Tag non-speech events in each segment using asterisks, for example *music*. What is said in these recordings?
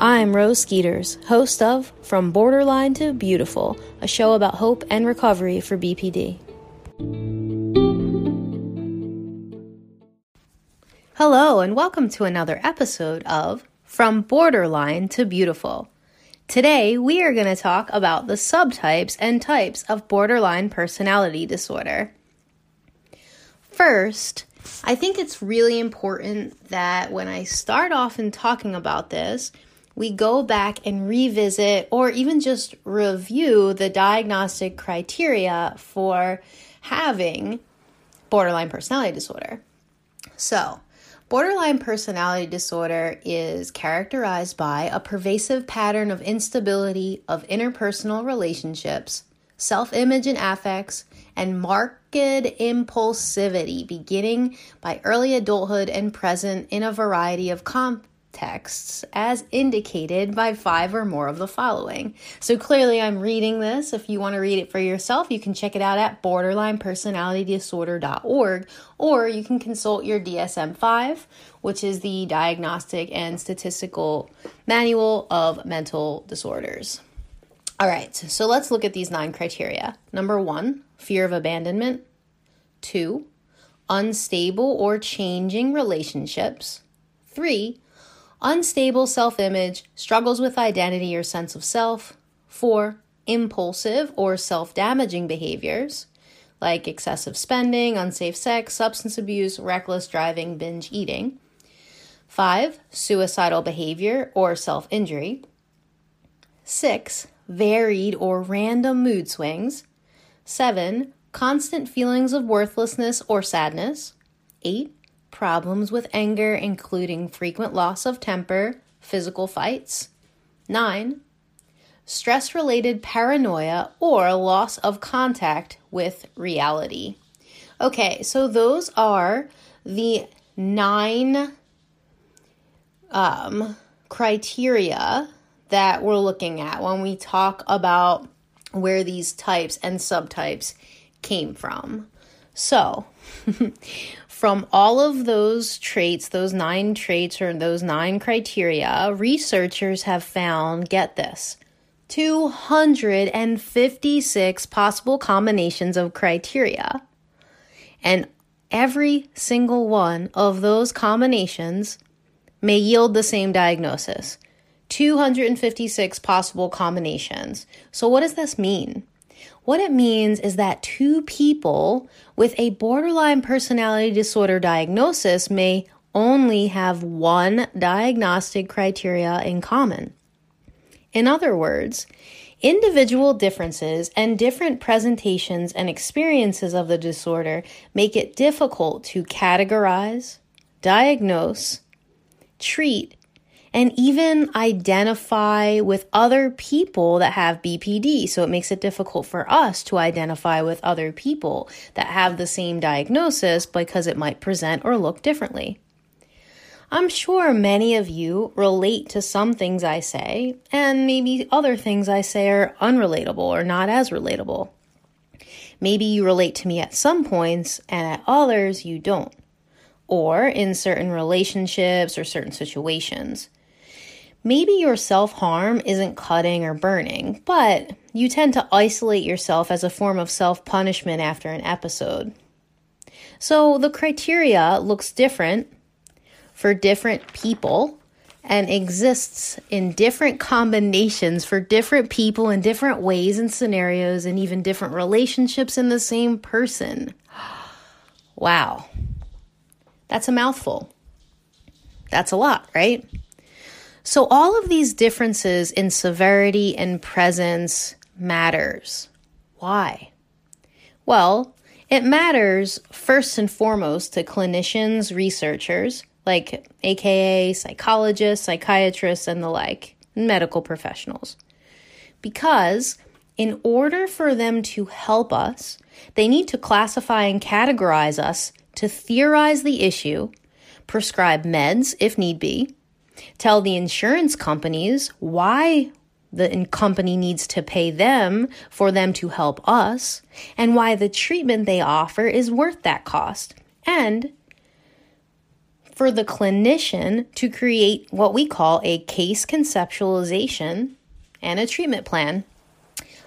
I'm Rose Skeeters, host of From Borderline to Beautiful, a show about hope and recovery for BPD. Hello, and welcome to another episode of From Borderline to Beautiful. Today, we are going to talk about the subtypes and types of borderline personality disorder. First, I think it's really important that when I start off in talking about this, we go back and revisit or even just review the diagnostic criteria for having borderline personality disorder. So, borderline personality disorder is characterized by a pervasive pattern of instability of interpersonal relationships, self image and affects, and marked impulsivity beginning by early adulthood and present in a variety of com- texts as indicated by five or more of the following. So clearly, I'm reading this. If you want to read it for yourself, you can check it out at borderlinepersonalitydisorder.org or you can consult your DSM 5, which is the Diagnostic and Statistical Manual of Mental Disorders. All right, so let's look at these nine criteria. Number one, fear of abandonment. Two, unstable or changing relationships. Three, unstable self image, struggles with identity or sense of self. Four, impulsive or self damaging behaviors like excessive spending, unsafe sex, substance abuse, reckless driving, binge eating. Five, suicidal behavior or self injury. Six, varied or random mood swings. Seven, constant feelings of worthlessness or sadness. Eight, problems with anger, including frequent loss of temper, physical fights. 9. Stress related paranoia or loss of contact with reality. Okay, so those are the nine um, criteria that we're looking at when we talk about where these types and subtypes came from. So, *laughs* from all of those traits, those nine traits or those nine criteria, researchers have found, get this, 256 possible combinations of criteria. And every single one of those combinations may yield the same diagnosis. 256 possible combinations. So, what does this mean? What it means is that two people with a borderline personality disorder diagnosis may only have one diagnostic criteria in common. In other words, individual differences and different presentations and experiences of the disorder make it difficult to categorize, diagnose, treat, and even identify with other people that have BPD. So it makes it difficult for us to identify with other people that have the same diagnosis because it might present or look differently. I'm sure many of you relate to some things I say, and maybe other things I say are unrelatable or not as relatable. Maybe you relate to me at some points, and at others you don't, or in certain relationships or certain situations. Maybe your self harm isn't cutting or burning, but you tend to isolate yourself as a form of self punishment after an episode. So the criteria looks different for different people and exists in different combinations for different people in different ways and scenarios and even different relationships in the same person. Wow. That's a mouthful. That's a lot, right? So all of these differences in severity and presence matters. Why? Well, it matters first and foremost to clinicians, researchers, like AKA psychologists, psychiatrists, and the like, medical professionals. Because in order for them to help us, they need to classify and categorize us to theorize the issue, prescribe meds if need be, tell the insurance companies why the company needs to pay them for them to help us, and why the treatment they offer is worth that cost. And for the clinician to create what we call a case conceptualization and a treatment plan.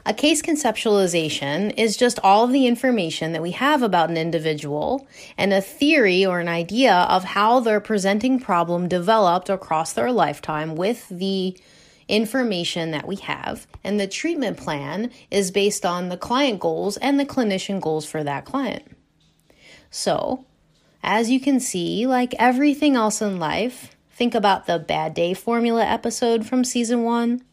A case conceptualization is just all of the information that we have about an individual and a theory or an idea of how their presenting problem developed across their lifetime with the information that we have. And the treatment plan is based on the client goals and the clinician goals for that client. So, as you can see, like everything else in life, think about the bad day formula episode from season one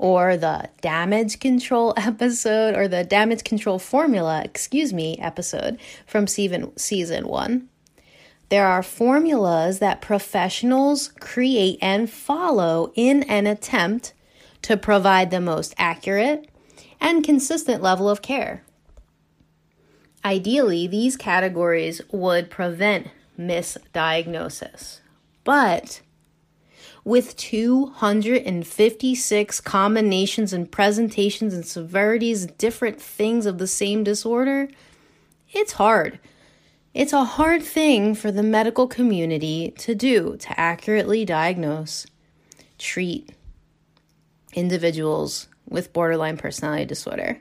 or the damage control *laughs* episode or the damage control formula, excuse me, episode from season season 1. There are formulas that professionals create and follow in an attempt to provide the most accurate and consistent level of care. Ideally, these categories would prevent misdiagnosis. But with 256 combinations and presentations and severities, different things of the same disorder, it's hard. It's a hard thing for the medical community to do to accurately diagnose, treat individuals with borderline personality disorder.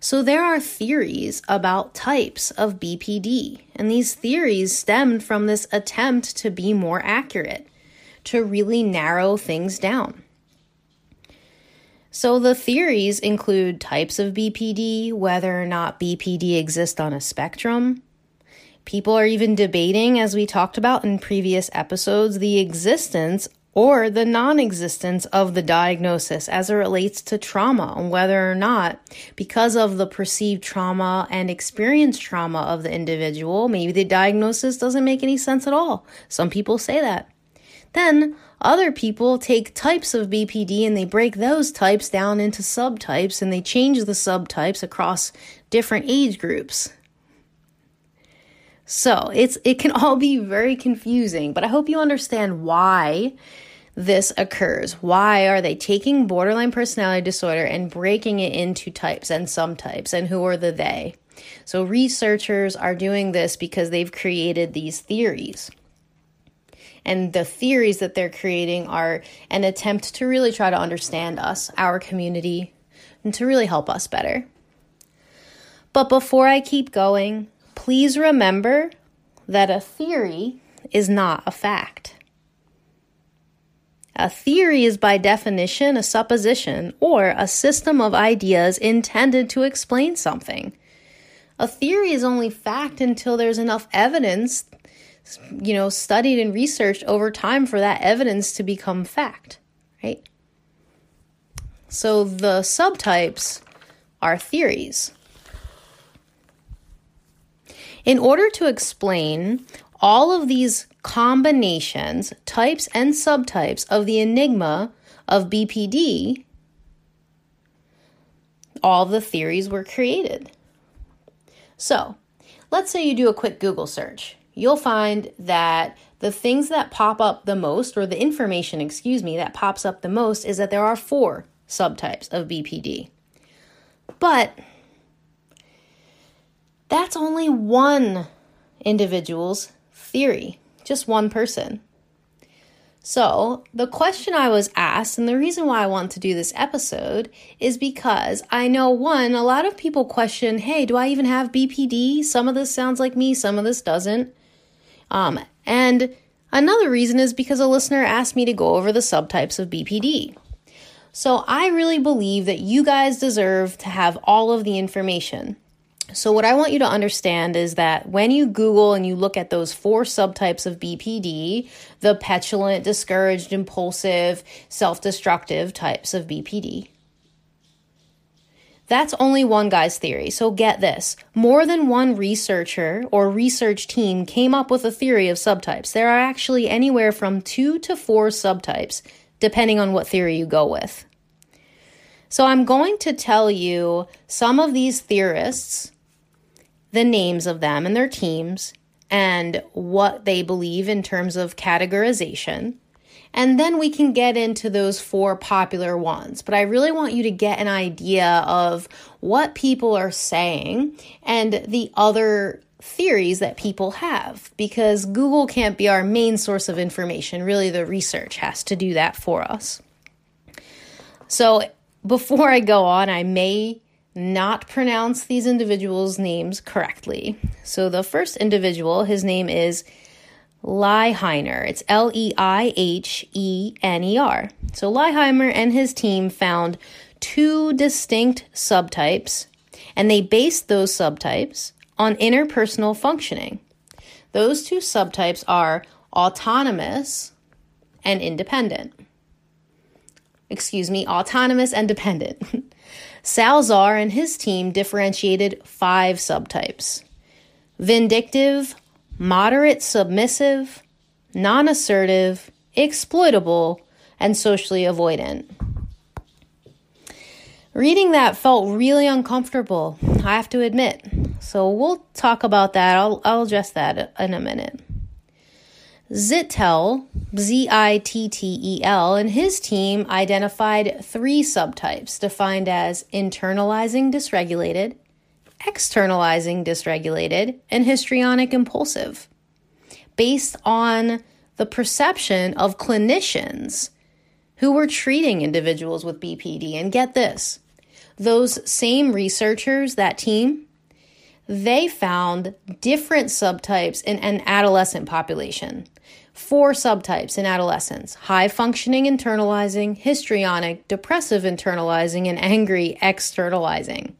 So, there are theories about types of BPD, and these theories stemmed from this attempt to be more accurate to really narrow things down. So, the theories include types of BPD, whether or not BPD exists on a spectrum. People are even debating, as we talked about in previous episodes, the existence or the non existence of the diagnosis as it relates to trauma, and whether or not, because of the perceived trauma and experienced trauma of the individual, maybe the diagnosis doesn't make any sense at all. Some people say that. Then other people take types of BPD and they break those types down into subtypes and they change the subtypes across different age groups. So, it's it can all be very confusing, but I hope you understand why this occurs. Why are they taking borderline personality disorder and breaking it into types and subtypes and who are the they? So researchers are doing this because they've created these theories and the theories that they're creating are an attempt to really try to understand us, our community, and to really help us better. But before I keep going, please remember that a theory is not a fact. A theory is by definition a supposition or a system of ideas intended to explain something. A theory is only fact until there's enough evidence you know, studied and researched over time for that evidence to become fact, right? So the subtypes are theories. In order to explain all of these combinations, types, and subtypes of the enigma of BPD, all the theories were created. So, let's say you do a quick Google search you'll find that the things that pop up the most, or the information, excuse me, that pops up the most is that there are four subtypes of BPD. But that's only one individual's theory, just one person. So, the question I was asked, and the reason why I want to do this episode, is because I know one, a lot of people question hey, do I even have BPD? Some of this sounds like me, some of this doesn't. Um, and another reason is because a listener asked me to go over the subtypes of BPD. So I really believe that you guys deserve to have all of the information. So, what I want you to understand is that when you Google and you look at those four subtypes of BPD, the petulant, discouraged, impulsive, self destructive types of BPD, that's only one guy's theory. So get this more than one researcher or research team came up with a theory of subtypes. There are actually anywhere from two to four subtypes, depending on what theory you go with. So I'm going to tell you some of these theorists, the names of them and their teams, and what they believe in terms of categorization. And then we can get into those four popular ones. But I really want you to get an idea of what people are saying and the other theories that people have because Google can't be our main source of information. Really, the research has to do that for us. So, before I go on, I may not pronounce these individuals' names correctly. So, the first individual, his name is Leihener. It's L E I H E N E R. So, Leihener and his team found two distinct subtypes, and they based those subtypes on interpersonal functioning. Those two subtypes are autonomous and independent. Excuse me, autonomous and dependent. *laughs* Salzer and his team differentiated five subtypes vindictive, moderate submissive, non assertive, exploitable, and socially avoidant. Reading that felt really uncomfortable, I have to admit. So we'll talk about that. I'll, I'll address that in a minute. Zittel, Z I T T E L, and his team identified three subtypes defined as internalizing dysregulated, externalizing dysregulated, and histrionic impulsive, based on the perception of clinicians who were treating individuals with BPD. And get this those same researchers, that team, they found different subtypes in an adolescent population. Four subtypes in adolescents high functioning internalizing, histrionic, depressive internalizing, and angry externalizing.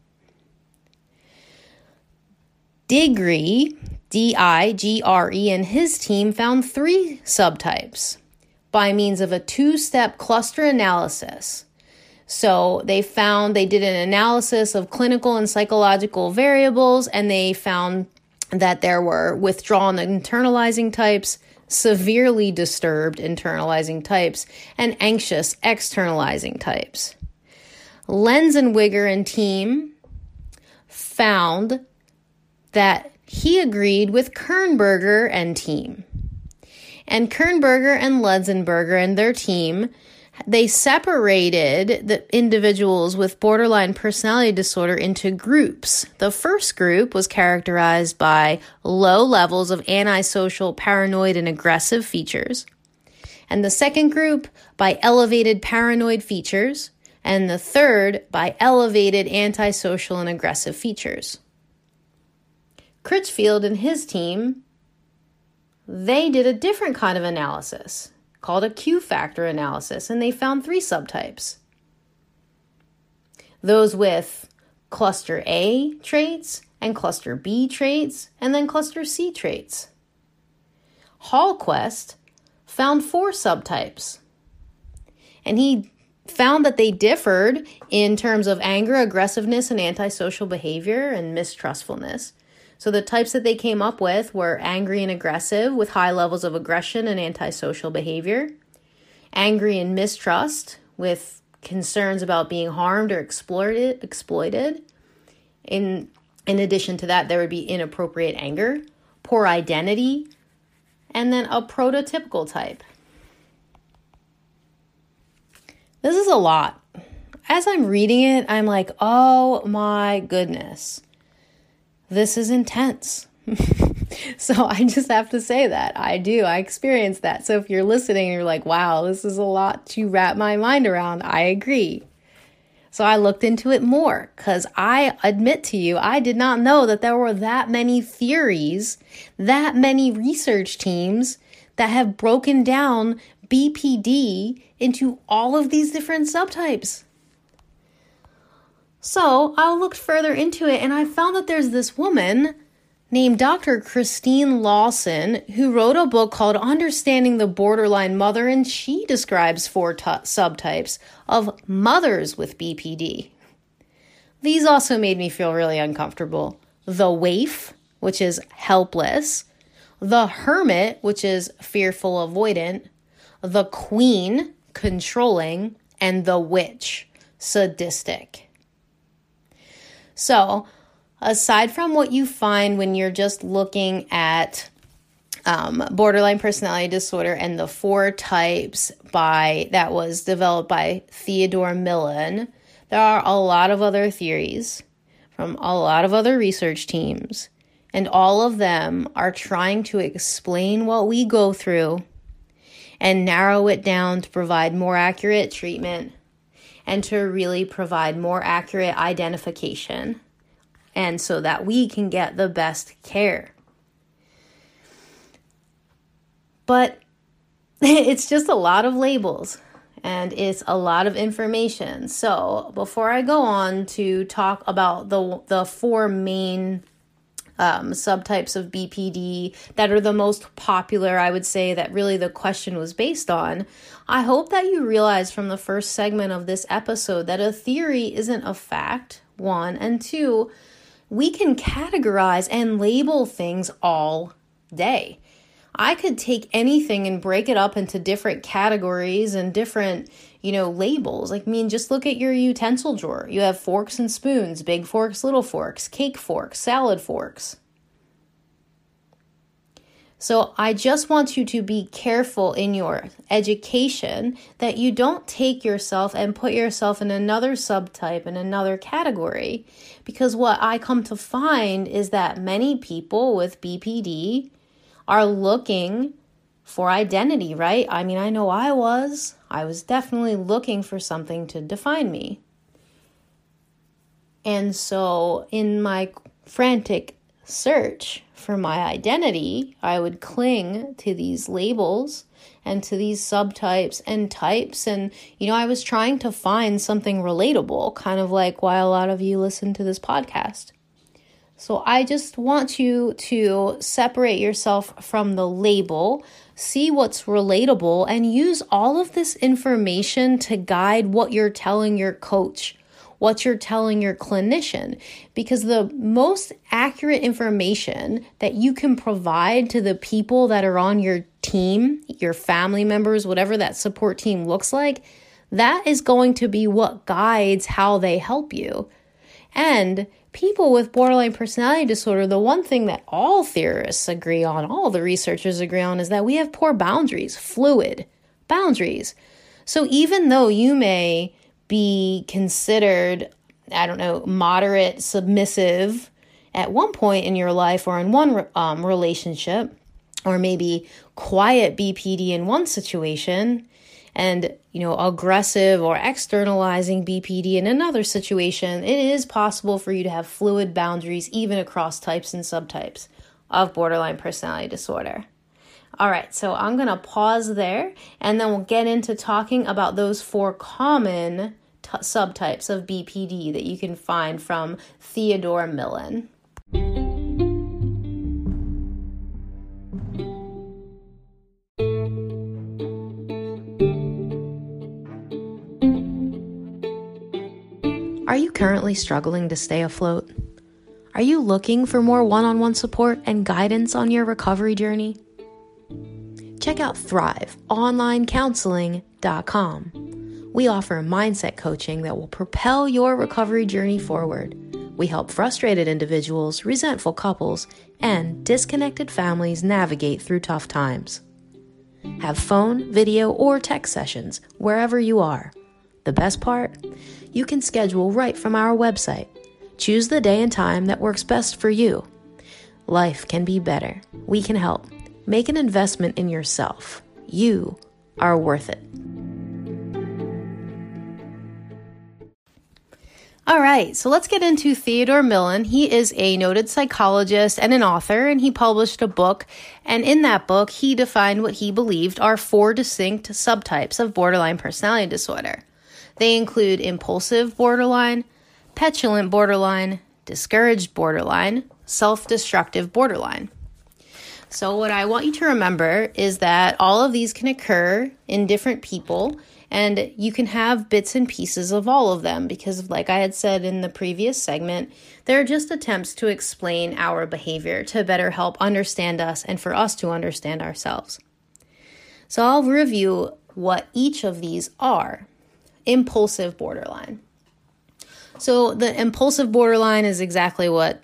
Digre, D I G R E, and his team found three subtypes by means of a two step cluster analysis. So they found they did an analysis of clinical and psychological variables, and they found that there were withdrawn internalizing types, severely disturbed internalizing types, and anxious externalizing types. Lenzenweger and team found that he agreed with Kernberger and team. And Kernberger and Lenzenweger and their team they separated the individuals with borderline personality disorder into groups. The first group was characterized by low levels of antisocial, paranoid, and aggressive features. And the second group by elevated paranoid features. And the third by elevated antisocial and aggressive features. Critchfield and his team, they did a different kind of analysis called a Q factor analysis, and they found three subtypes those with cluster A traits, and cluster B traits, and then cluster C traits. Hallquist found four subtypes, and he found that they differed in terms of anger, aggressiveness, and antisocial behavior and mistrustfulness. So the types that they came up with were angry and aggressive with high levels of aggression and antisocial behavior, angry and mistrust with concerns about being harmed or exploited exploited. In in addition to that, there would be inappropriate anger, poor identity, and then a prototypical type. This is a lot. As I'm reading it, I'm like, oh my goodness this is intense. *laughs* so I just have to say that. I do. I experience that. So if you're listening and you're like, wow, this is a lot to wrap my mind around, I agree. So I looked into it more because I admit to you, I did not know that there were that many theories, that many research teams that have broken down BPD into all of these different subtypes. So I looked further into it and I found that there's this woman named Dr. Christine Lawson who wrote a book called Understanding the Borderline Mother, and she describes four t- subtypes of mothers with BPD. These also made me feel really uncomfortable. The waif, which is helpless, the hermit, which is fearful, avoidant, the queen, controlling, and the witch, sadistic. So, aside from what you find when you're just looking at um, borderline personality disorder and the four types by that was developed by Theodore Millon, there are a lot of other theories from a lot of other research teams. And all of them are trying to explain what we go through and narrow it down to provide more accurate treatment and to really provide more accurate identification and so that we can get the best care. But *laughs* it's just a lot of labels and it's a lot of information. So, before I go on to talk about the the four main um, subtypes of BPD that are the most popular, I would say that really the question was based on. I hope that you realize from the first segment of this episode that a theory isn't a fact, one, and two, we can categorize and label things all day. I could take anything and break it up into different categories and different, you know, labels. Like, I mean, just look at your utensil drawer. You have forks and spoons, big forks, little forks, cake forks, salad forks. So, I just want you to be careful in your education that you don't take yourself and put yourself in another subtype, in another category. Because what I come to find is that many people with BPD are looking for identity, right? I mean, I know I was. I was definitely looking for something to define me. And so, in my frantic search for my identity, I would cling to these labels and to these subtypes and types. And, you know, I was trying to find something relatable, kind of like why a lot of you listen to this podcast. So I just want you to separate yourself from the label, see what's relatable, and use all of this information to guide what you're telling your coach, what you're telling your clinician. Because the most accurate information that you can provide to the people that are on your team, your family members, whatever that support team looks like, that is going to be what guides how they help you. And people with borderline personality disorder, the one thing that all theorists agree on, all the researchers agree on, is that we have poor boundaries, fluid boundaries. So even though you may be considered, I don't know, moderate, submissive at one point in your life or in one um, relationship, or maybe quiet BPD in one situation, and you know aggressive or externalizing bpd in another situation it is possible for you to have fluid boundaries even across types and subtypes of borderline personality disorder all right so i'm going to pause there and then we'll get into talking about those four common t- subtypes of bpd that you can find from theodore millon Are you currently struggling to stay afloat? Are you looking for more one on one support and guidance on your recovery journey? Check out ThriveOnlineCounseling.com. We offer mindset coaching that will propel your recovery journey forward. We help frustrated individuals, resentful couples, and disconnected families navigate through tough times. Have phone, video, or text sessions wherever you are. The best part? you can schedule right from our website. Choose the day and time that works best for you. Life can be better. We can help. Make an investment in yourself. You are worth it. All right, so let's get into Theodore Millon. He is a noted psychologist and an author, and he published a book. And in that book, he defined what he believed are four distinct subtypes of borderline personality disorder. They include impulsive borderline, petulant borderline, discouraged borderline, self destructive borderline. So, what I want you to remember is that all of these can occur in different people, and you can have bits and pieces of all of them because, like I had said in the previous segment, they're just attempts to explain our behavior to better help understand us and for us to understand ourselves. So, I'll review what each of these are impulsive borderline. So the impulsive borderline is exactly what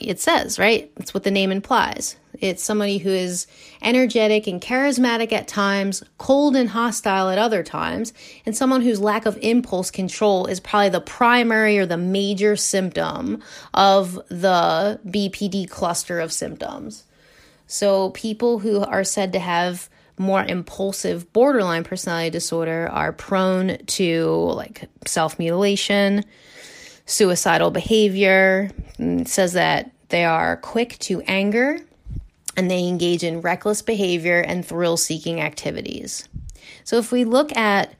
it says, right? It's what the name implies. It's somebody who is energetic and charismatic at times, cold and hostile at other times, and someone whose lack of impulse control is probably the primary or the major symptom of the BPD cluster of symptoms. So, people who are said to have more impulsive borderline personality disorder are prone to like self mutilation, suicidal behavior. It says that they are quick to anger and they engage in reckless behavior and thrill seeking activities. So, if we look at,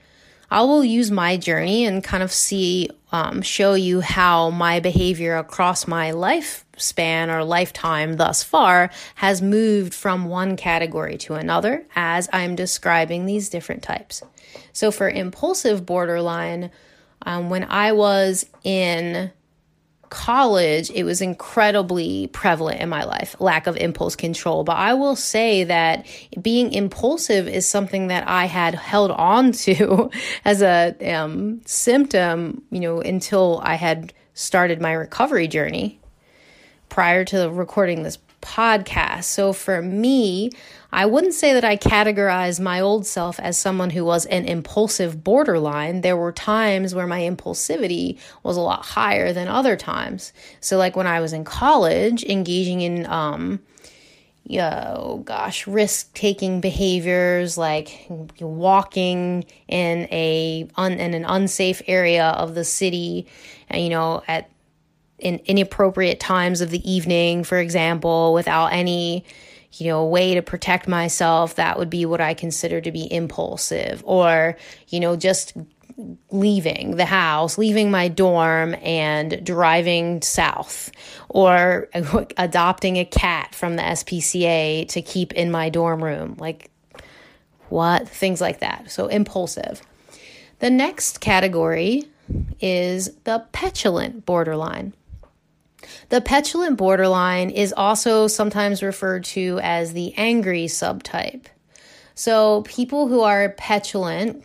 I will use my journey and kind of see, um, show you how my behavior across my lifespan or lifetime thus far has moved from one category to another as I'm describing these different types. So, for impulsive borderline, um, when I was in college, it was incredibly prevalent in my life, lack of impulse control. But I will say that being impulsive is something that I had held on to *laughs* as a um, symptom, you know, until I had started my recovery journey prior to recording this podcast. So for me, I wouldn't say that I categorize my old self as someone who was an impulsive borderline. There were times where my impulsivity was a lot higher than other times. So, like when I was in college, engaging in, um, oh gosh, risk taking behaviors like walking in a un, in an unsafe area of the city, and you know, at in inappropriate times of the evening, for example, without any you know, a way to protect myself, that would be what I consider to be impulsive. Or, you know, just leaving the house, leaving my dorm and driving south, or *laughs* adopting a cat from the SPCA to keep in my dorm room. Like, what? Things like that. So, impulsive. The next category is the petulant borderline. The petulant borderline is also sometimes referred to as the angry subtype. So, people who are petulant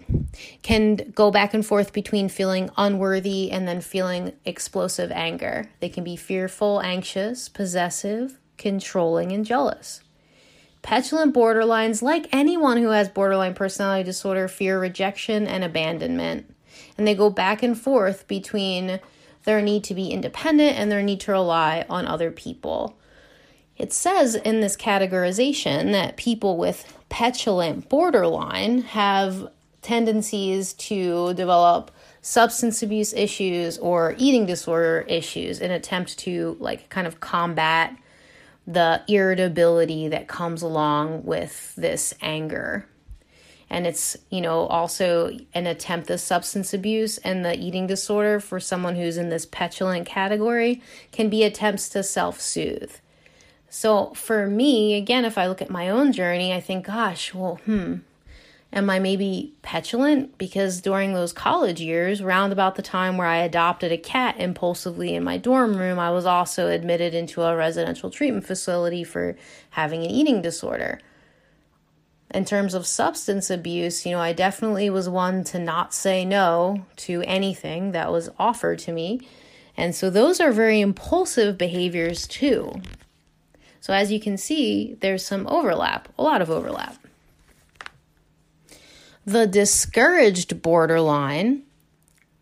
can go back and forth between feeling unworthy and then feeling explosive anger. They can be fearful, anxious, possessive, controlling, and jealous. Petulant borderlines, like anyone who has borderline personality disorder, fear rejection and abandonment. And they go back and forth between their need to be independent, and their need to rely on other people. It says in this categorization that people with petulant borderline have tendencies to develop substance abuse issues or eating disorder issues in attempt to like kind of combat the irritability that comes along with this anger and it's you know also an attempt of substance abuse and the eating disorder for someone who's in this petulant category can be attempts to self-soothe. So for me again if i look at my own journey i think gosh well hmm am i maybe petulant? Because during those college years round about the time where i adopted a cat impulsively in my dorm room i was also admitted into a residential treatment facility for having an eating disorder in terms of substance abuse, you know, I definitely was one to not say no to anything that was offered to me. And so those are very impulsive behaviors too. So as you can see, there's some overlap, a lot of overlap. The discouraged borderline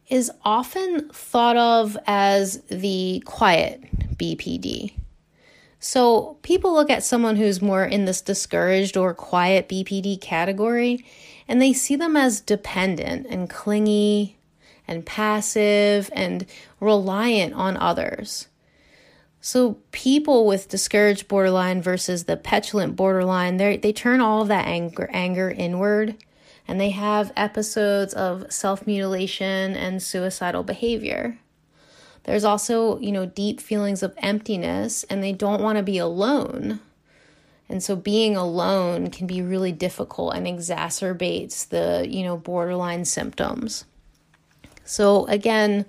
is often thought of as the quiet BPD. So people look at someone who's more in this discouraged or quiet BPD category and they see them as dependent and clingy and passive and reliant on others. So people with discouraged borderline versus the petulant borderline, they they turn all of that anger anger inward and they have episodes of self-mutilation and suicidal behavior. There's also, you know, deep feelings of emptiness and they don't want to be alone. And so being alone can be really difficult and exacerbates the, you know, borderline symptoms. So again,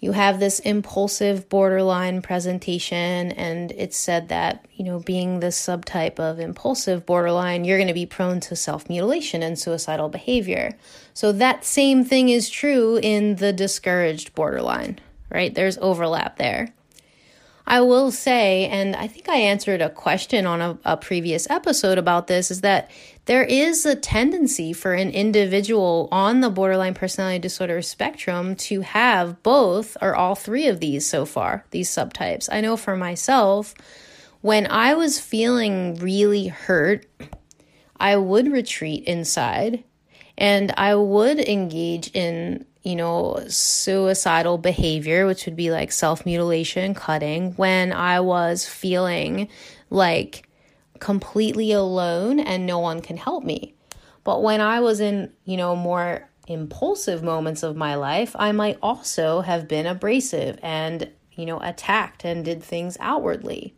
you have this impulsive borderline presentation and it's said that you know being this subtype of impulsive borderline you're going to be prone to self-mutilation and suicidal behavior so that same thing is true in the discouraged borderline right? There's overlap there. I will say, and I think I answered a question on a, a, previous episode about this, is that there is a tendency for an individual on the borderline personality disorder spectrum to have both or all three of these so far, these subtypes. I know for myself, when I was feeling really hurt, I would retreat inside and I would engage in you know, suicidal behavior, which would be like self mutilation, cutting, when I was feeling like completely alone and no one can help me. But when I was in, you know, more impulsive moments of my life, I might also have been abrasive and, you know, attacked and did things outwardly.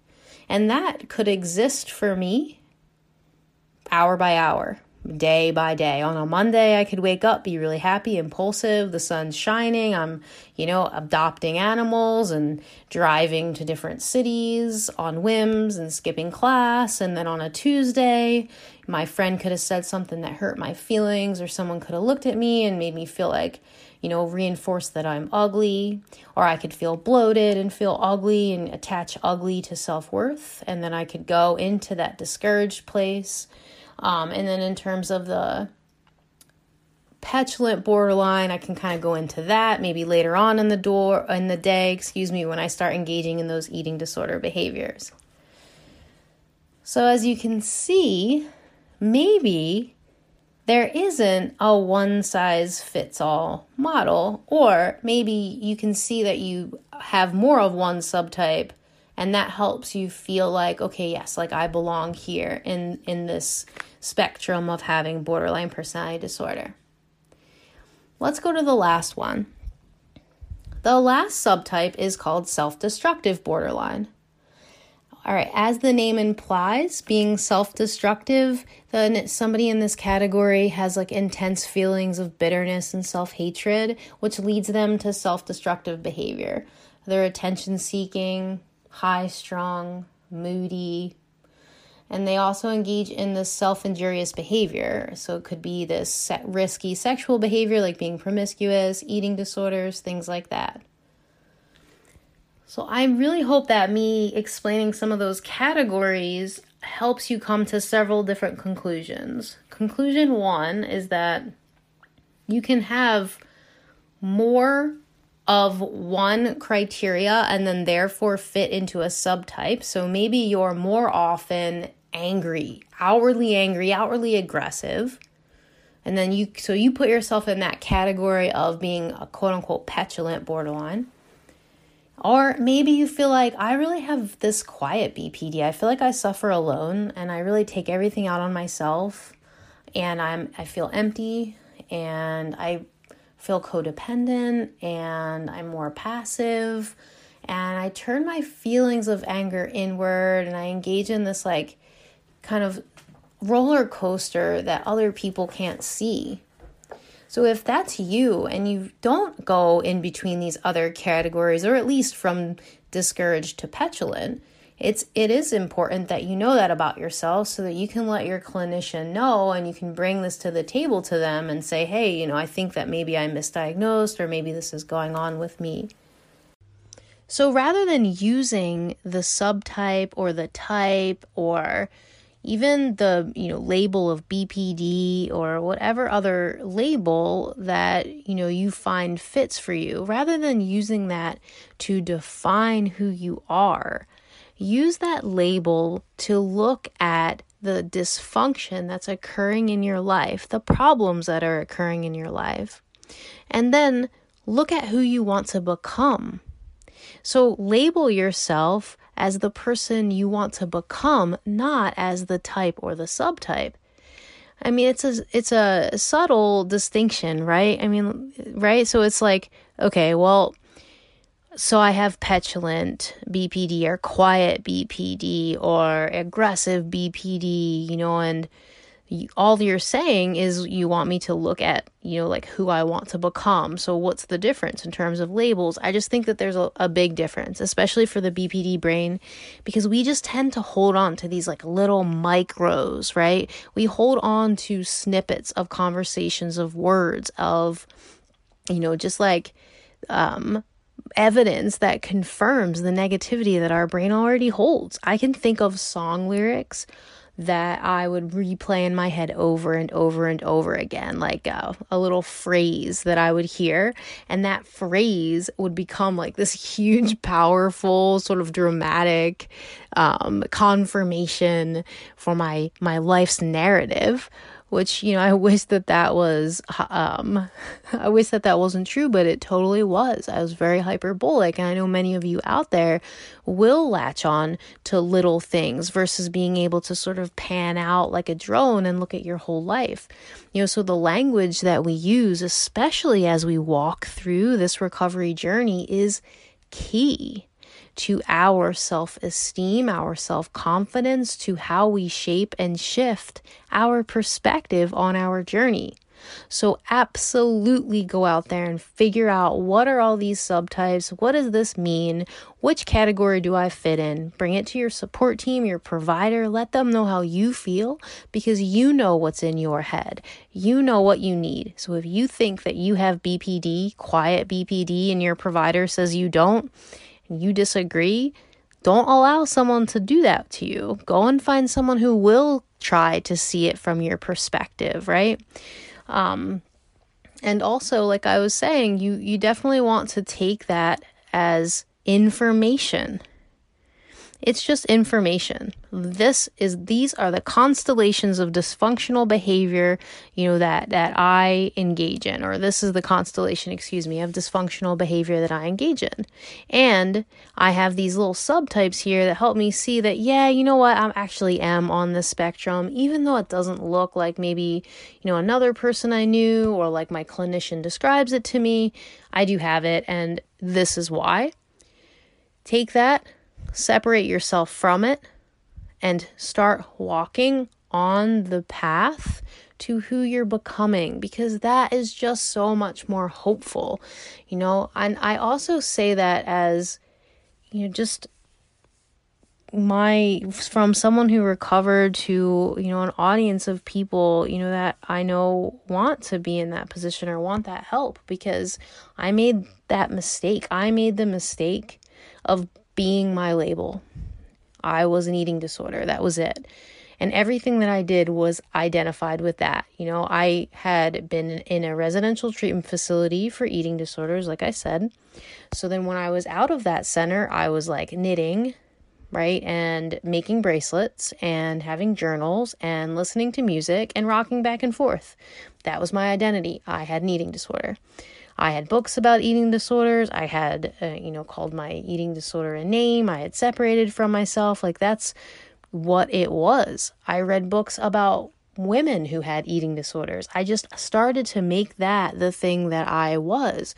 And that could exist for me hour by hour day by day. On a Monday, I could wake up, be really happy, impulsive, the sun's shining, I'm, you know, adopting animals and driving to different cities on whims and skipping class. And then on a Tuesday, my friend could have said something that hurt my feelings, or someone could have looked at me and made me feel like, you know, reinforced that I'm ugly, or I could feel bloated and feel ugly and attach ugly to self worth. And then I could go into that discouraged place um, and then in terms of the petulant borderline, I can kind of go into that maybe later on in the door in the day, excuse me, when I start engaging in those eating disorder behaviors. So as you can see, maybe there isn't a one size fits all model, or maybe you can see that you have more of one subtype and that helps you feel like okay yes like i belong here in in this spectrum of having borderline personality disorder. Let's go to the last one. The last subtype is called self-destructive borderline. All right as the name implies being self-destructive then somebody in this category has like intense feelings of bitterness and self-hatred which leads them to self-destructive behavior. They're attention seeking high strung, moody, and they also engage in this self injurious behavior. So it could be this risky sexual behavior like being promiscuous, eating disorders, things like that. So I really hope that me explaining some of those categories helps you come to several different conclusions. Conclusion one is that you can have more of one criteria and then therefore fit into a subtype. So maybe you're more often angry, outwardly angry, outwardly aggressive. And then you, so you put yourself in that category of being a quote unquote petulant borderline. Or maybe you feel like I really have this quiet BPD. I feel like I suffer alone and I really take everything out on myself and I'm I feel empty and I feel codependent and I'm more passive and I turn my feelings of anger inward and I engage in this like kind of roller coaster that other people can't see. So if that's you and you don't go in between these other categories or at least from discouraged to petulant, it's it is important that you know that about yourself so that you can let your clinician know and you can bring this to the table to them and say hey you know i think that maybe i misdiagnosed or maybe this is going on with me so rather than using the subtype or the type or even the you know label of BPD or whatever other label that you know you find fits for you rather than using that to define who you are use that label to look at the dysfunction that's occurring in your life, the problems that are occurring in your life, and then look at who you want to become. So label yourself as the person you want to become, not as the type or the subtype. I mean, it's a it's a subtle distinction, right? I mean, right? So it's like, okay, well, so I have petulant BPD or quiet BPD or aggressive BPD, you know, and all you're saying is you want me to look at, you know, like who I want to become. So what's the difference in terms of labels? I just think that there's a, a big difference, especially for the BPD brain, because we just tend to hold on to these like little micros, right? We hold on to snippets of conversations of words of, you know, just like, um, evidence that confirms the negativity that our brain already holds. I can think of song lyrics that I would replay in my head over and over and over again, like a, a, little phrase that I would hear. And that phrase would become like this huge, *laughs* powerful, sort of dramatic um, confirmation for my, my life's narrative which you know i *laughs* wish that that was um *laughs* i wish that that wasn't true but it totally was. I was very hyperbolic and i know many of you out there will latch on to little things versus being able to sort of pan out like a drone and look at your whole life. You know so the language that we use especially as we walk through this recovery journey is key to our self esteem, our self confidence, to how we shape and shift our perspective on our journey. So, absolutely go out there and figure out what are all these subtypes? What does this mean? Which category do I fit in? Bring it to your support team, your provider. Let them know how you feel because you know what's in your head. You know what you need. So, if you think that you have BPD, quiet BPD, and your provider says you don't, you disagree, don't allow someone to do that to you. Go and find someone who will try to see it from your perspective, right? Um, and also, like I was saying, you you definitely want to take that as information it's just information. This is these are the constellations of dysfunctional behavior, you know, that that I engage in or this is the constellation, excuse me, of dysfunctional behavior that I engage in. And I have these little subtypes here that help me see that yeah, you know what, I actually am on the spectrum even though it doesn't look like maybe, you know, another person I knew or like my clinician describes it to me. I do have it and this is why. Take that separate yourself from it and start walking on the path to who you're becoming because that is just so much more hopeful you know? And i also say that as you know just my from someone who recovered to you know an audience of people you know that i know want to be in that position or want that help because i made that mistake. I made the mistake of being my label. I was an eating disorder. That was it. And everything that I did was identified with that. You know, I had been in a residential treatment facility for eating disorders, like I said. So then when I was out of that center, I was like knitting, right? And making bracelets and having journals and listening to music and rocking back and forth. That was my identity. I had an eating disorder. I had books about eating disorders. I had, uh, you know, called my eating disorder a name. I had separated from myself. Like that's what it was. I read books about women who had eating disorders. I just started to make that the thing that I was.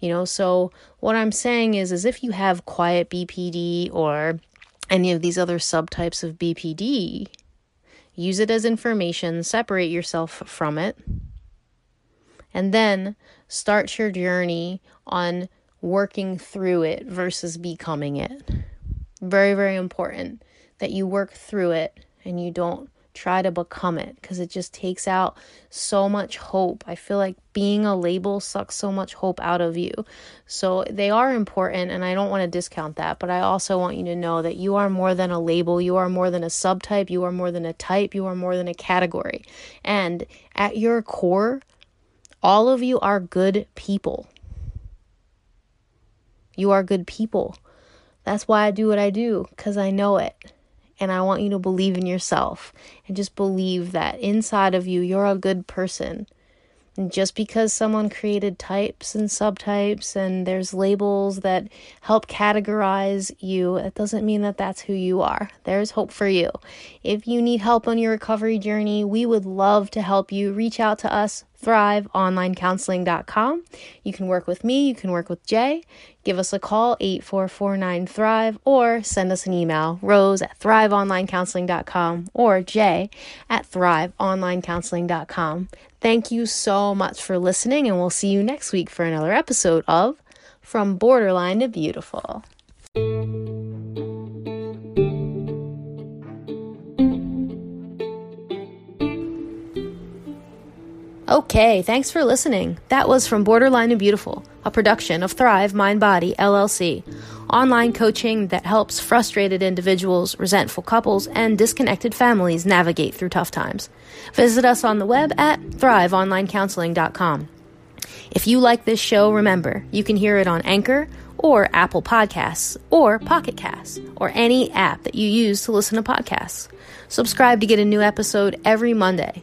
You know, so what I'm saying is is if you have quiet BPD or any of these other subtypes of BPD, use it as information, separate yourself from it and then start your journey on working through it versus becoming it. Very, very important that you work through it and you don't try to become it because it just takes out so much hope. I feel like being a label sucks so much hope out of you. So they are important and I don't want to discount that, but I also want you to know that you are more than a label, you are more than a subtype, you are more than a type, you are more than a category. And at your core, all of you are good people. You are good people. That's why I do what I do, because I know it. And I want you to believe in yourself and just believe that inside of you, you're a good person. And just because someone created types and subtypes and there's labels that help categorize you, it doesn't mean that that's who you are. There's hope for you. If you need help on your recovery journey, we would love to help you. Reach out to us thriveonlinecounseling.com. You can work with me, you can work with Jay. Give us a call, 8449 Thrive, or send us an email, rose at thriveonlinecounseling.com or jay at thriveonlinecounseling.com. Thank you so much for listening, and we'll see you next week for another episode of From Borderline to Beautiful. Okay, thanks for listening. That was from Borderline and Beautiful, a production of Thrive Mind Body LLC, online coaching that helps frustrated individuals, resentful couples, and disconnected families navigate through tough times. Visit us on the web at thriveonlinecounseling.com. If you like this show, remember, you can hear it on Anchor or Apple Podcasts or Pocket Casts or any app that you use to listen to podcasts. Subscribe to get a new episode every Monday.